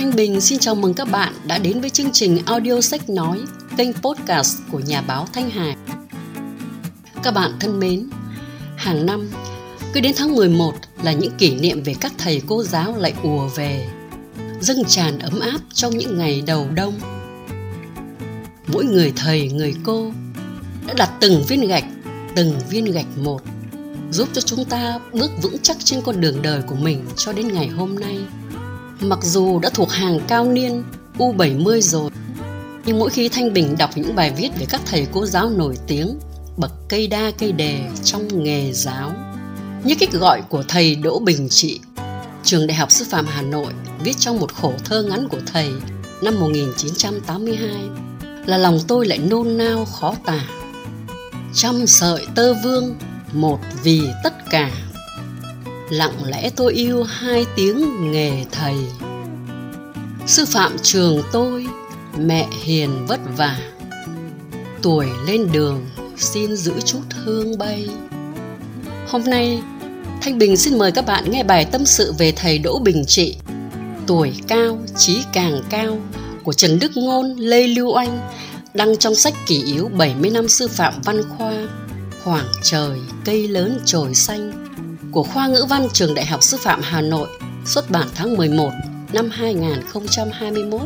Thanh Bình xin chào mừng các bạn đã đến với chương trình audio sách nói, kênh podcast của nhà báo Thanh Hải. Các bạn thân mến, hàng năm, cứ đến tháng 11 là những kỷ niệm về các thầy cô giáo lại ùa về, dâng tràn ấm áp trong những ngày đầu đông. Mỗi người thầy, người cô đã đặt từng viên gạch, từng viên gạch một, giúp cho chúng ta bước vững chắc trên con đường đời của mình cho đến ngày hôm nay – Mặc dù đã thuộc hàng cao niên U70 rồi, nhưng mỗi khi Thanh Bình đọc những bài viết về các thầy cô giáo nổi tiếng, bậc cây đa cây đề trong nghề giáo, như cách gọi của thầy Đỗ Bình Trị, trường Đại học Sư phạm Hà Nội viết trong một khổ thơ ngắn của thầy năm 1982 là lòng tôi lại nôn nao khó tả. Trăm sợi tơ vương, một vì tất cả lặng lẽ tôi yêu hai tiếng nghề thầy. Sư phạm trường tôi, mẹ hiền vất vả. Tuổi lên đường, xin giữ chút hương bay. Hôm nay, thanh bình xin mời các bạn nghe bài tâm sự về thầy đỗ bình trị, tuổi cao, trí càng cao, của trần đức ngôn, lê lưu anh đăng trong sách kỷ yếu 70 năm sư phạm văn khoa, khoảng trời cây lớn trồi xanh của khoa ngữ văn trường Đại học Sư phạm Hà Nội xuất bản tháng 11 năm 2021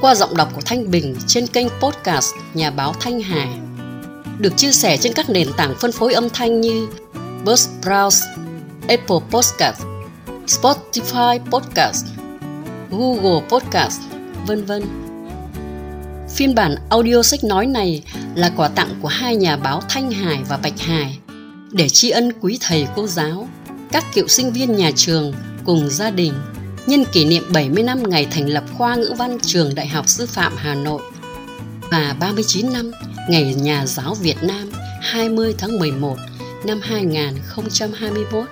qua giọng đọc của Thanh Bình trên kênh podcast Nhà báo Thanh Hà được chia sẻ trên các nền tảng phân phối âm thanh như Buzzsprout, Apple Podcast, Spotify Podcast, Google Podcast, vân vân. Phiên bản audio sách nói này là quà tặng của hai nhà báo Thanh Hải và Bạch Hải để tri ân quý thầy cô giáo, các cựu sinh viên nhà trường cùng gia đình nhân kỷ niệm 70 năm ngày thành lập khoa ngữ văn trường Đại học Sư phạm Hà Nội và 39 năm ngày nhà giáo Việt Nam 20 tháng 11 năm 2021.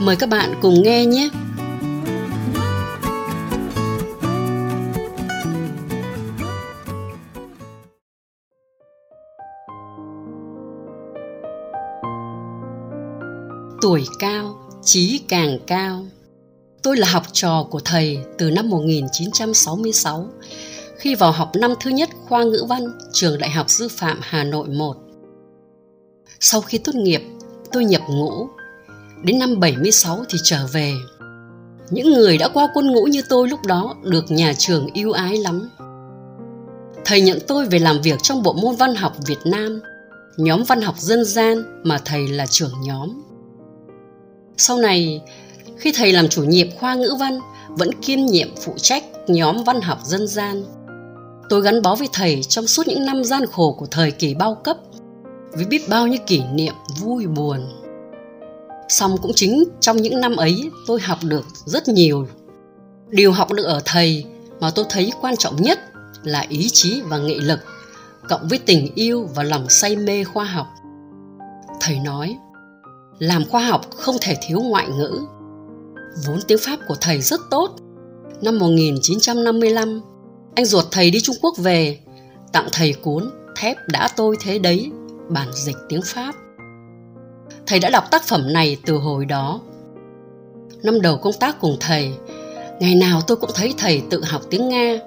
Mời các bạn cùng nghe nhé! Tuổi cao, trí càng cao. Tôi là học trò của thầy từ năm 1966 khi vào học năm thứ nhất khoa ngữ văn trường Đại học Sư phạm Hà Nội 1. Sau khi tốt nghiệp, tôi nhập ngũ. Đến năm 76 thì trở về. Những người đã qua quân ngũ như tôi lúc đó được nhà trường yêu ái lắm. Thầy nhận tôi về làm việc trong bộ môn văn học Việt Nam, nhóm văn học dân gian mà thầy là trưởng nhóm. Sau này, khi thầy làm chủ nhiệm khoa ngữ văn, vẫn kiêm nhiệm phụ trách nhóm văn học dân gian. Tôi gắn bó với thầy trong suốt những năm gian khổ của thời kỳ bao cấp, với biết bao nhiêu kỷ niệm vui buồn. Xong cũng chính trong những năm ấy tôi học được rất nhiều. Điều học được ở thầy mà tôi thấy quan trọng nhất là ý chí và nghị lực, cộng với tình yêu và lòng say mê khoa học. Thầy nói, làm khoa học không thể thiếu ngoại ngữ. Vốn tiếng Pháp của thầy rất tốt. Năm 1955, anh ruột thầy đi Trung Quốc về, tặng thầy cuốn Thép đã tôi thế đấy, bản dịch tiếng Pháp. Thầy đã đọc tác phẩm này từ hồi đó. Năm đầu công tác cùng thầy, ngày nào tôi cũng thấy thầy tự học tiếng Nga.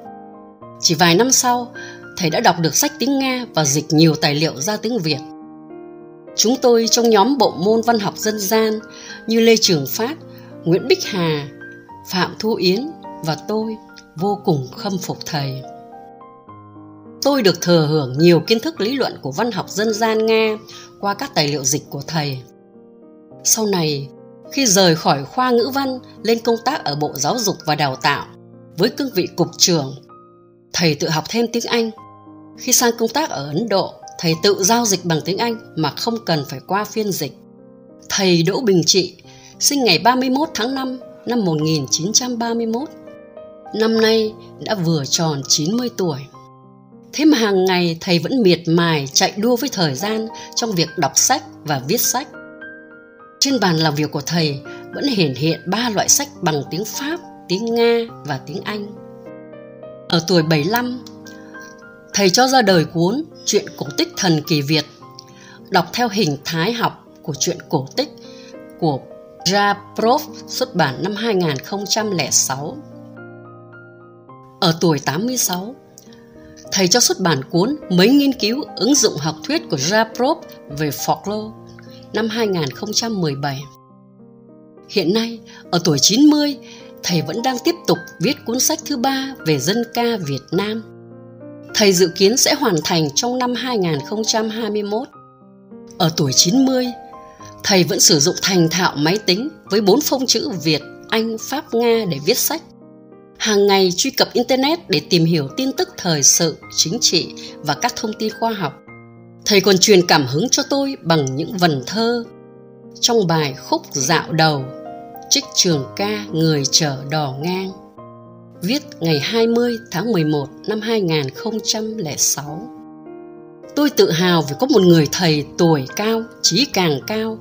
Chỉ vài năm sau, thầy đã đọc được sách tiếng Nga và dịch nhiều tài liệu ra tiếng Việt. Chúng tôi trong nhóm bộ môn văn học dân gian như Lê Trường Phát, Nguyễn Bích Hà, Phạm Thu Yến và tôi vô cùng khâm phục thầy. Tôi được thừa hưởng nhiều kiến thức lý luận của văn học dân gian Nga qua các tài liệu dịch của thầy. Sau này, khi rời khỏi khoa ngữ văn lên công tác ở Bộ Giáo dục và Đào tạo với cương vị cục trưởng, thầy tự học thêm tiếng Anh. Khi sang công tác ở Ấn Độ, thầy tự giao dịch bằng tiếng Anh mà không cần phải qua phiên dịch. Thầy Đỗ Bình Trị sinh ngày 31 tháng 5 năm 1931. Năm nay đã vừa tròn 90 tuổi. Thế mà hàng ngày thầy vẫn miệt mài chạy đua với thời gian trong việc đọc sách và viết sách. Trên bàn làm việc của thầy vẫn hiển hiện ba loại sách bằng tiếng Pháp, tiếng Nga và tiếng Anh. Ở tuổi 75, thầy cho ra đời cuốn Chuyện cổ tích thần kỳ Việt, đọc theo hình thái học của chuyện cổ tích của Raprov xuất bản năm 2006. Ở tuổi 86, thầy cho xuất bản cuốn Mấy nghiên cứu ứng dụng học thuyết của Japrov về folklore năm 2017. Hiện nay, ở tuổi 90, thầy vẫn đang tiếp tục viết cuốn sách thứ ba về dân ca Việt Nam. Thầy dự kiến sẽ hoàn thành trong năm 2021. Ở tuổi 90, thầy vẫn sử dụng thành thạo máy tính với bốn phông chữ Việt, Anh, Pháp, Nga để viết sách. Hàng ngày truy cập Internet để tìm hiểu tin tức thời sự, chính trị và các thông tin khoa học. Thầy còn truyền cảm hứng cho tôi bằng những vần thơ. Trong bài khúc dạo đầu, trích trường ca Người chở đò ngang, viết ngày 20 tháng 11 năm 2006. Tôi tự hào vì có một người thầy tuổi cao, trí càng cao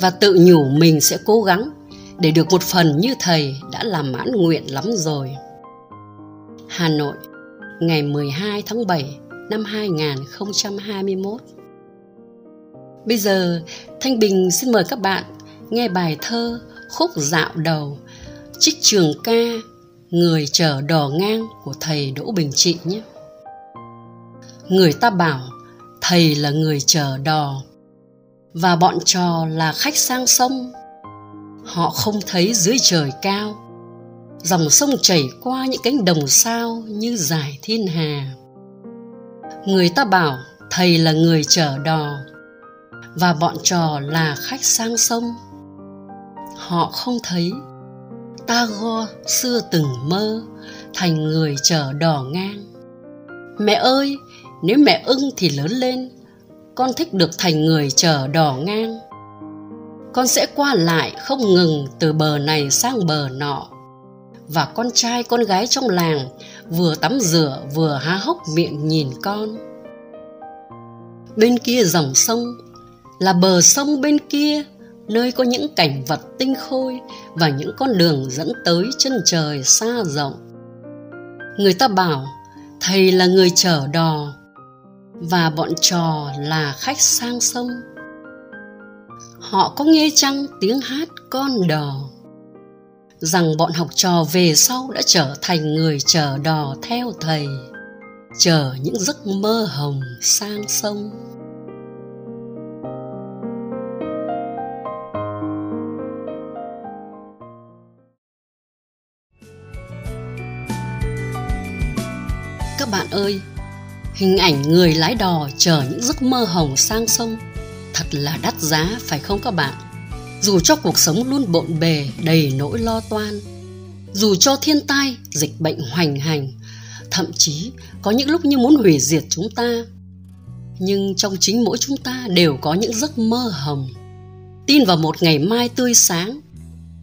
và tự nhủ mình sẽ cố gắng để được một phần như thầy đã làm mãn nguyện lắm rồi. Hà Nội, ngày 12 tháng 7 năm 2021. Bây giờ, Thanh Bình xin mời các bạn nghe bài thơ Khúc dạo đầu, trích trường ca Người chở đò ngang của thầy Đỗ Bình Trị nhé. Người ta bảo, thầy là người chở đò, và bọn trò là khách sang sông. Họ không thấy dưới trời cao. Dòng sông chảy qua những cánh đồng sao như giải thiên hà. Người ta bảo, thầy là người chở đò, và bọn trò là khách sang sông. Họ không thấy ta go xưa từng mơ, thành người chở đò ngang. Mẹ ơi, nếu mẹ ưng thì lớn lên, con thích được thành người chở đò ngang. Con sẽ qua lại không ngừng từ bờ này sang bờ nọ. Và con trai, con gái trong làng vừa tắm rửa, vừa há hốc miệng nhìn con. Bên kia dòng sông là bờ sông bên kia nơi có những cảnh vật tinh khôi và những con đường dẫn tới chân trời xa rộng. Người ta bảo, thầy là người chở đò và bọn trò là khách sang sông. Họ có nghe chăng tiếng hát con đò? Rằng bọn học trò về sau đã trở thành người chở đò theo thầy, chở những giấc mơ hồng sang sông. Các bạn ơi Hình ảnh người lái đò chở những giấc mơ hồng sang sông Thật là đắt giá phải không các bạn? Dù cho cuộc sống luôn bộn bề đầy nỗi lo toan Dù cho thiên tai, dịch bệnh hoành hành Thậm chí có những lúc như muốn hủy diệt chúng ta Nhưng trong chính mỗi chúng ta đều có những giấc mơ hồng Tin vào một ngày mai tươi sáng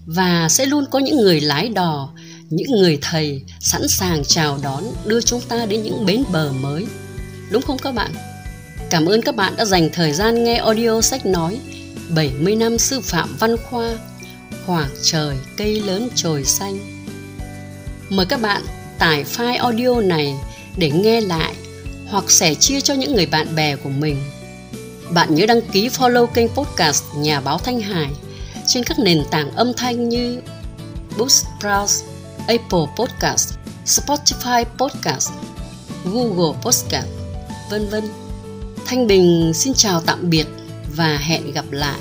Và sẽ luôn có những người lái đò những người thầy sẵn sàng chào đón đưa chúng ta đến những bến bờ mới Đúng không các bạn? Cảm ơn các bạn đã dành thời gian nghe audio sách nói 70 năm sư phạm văn khoa Khoảng trời cây lớn trồi xanh Mời các bạn tải file audio này để nghe lại hoặc sẻ chia cho những người bạn bè của mình. Bạn nhớ đăng ký follow kênh podcast Nhà báo Thanh Hải trên các nền tảng âm thanh như Buzzsprout, Apple Podcast, Spotify Podcast, Google Podcast vân vân. Thanh Bình xin chào tạm biệt và hẹn gặp lại.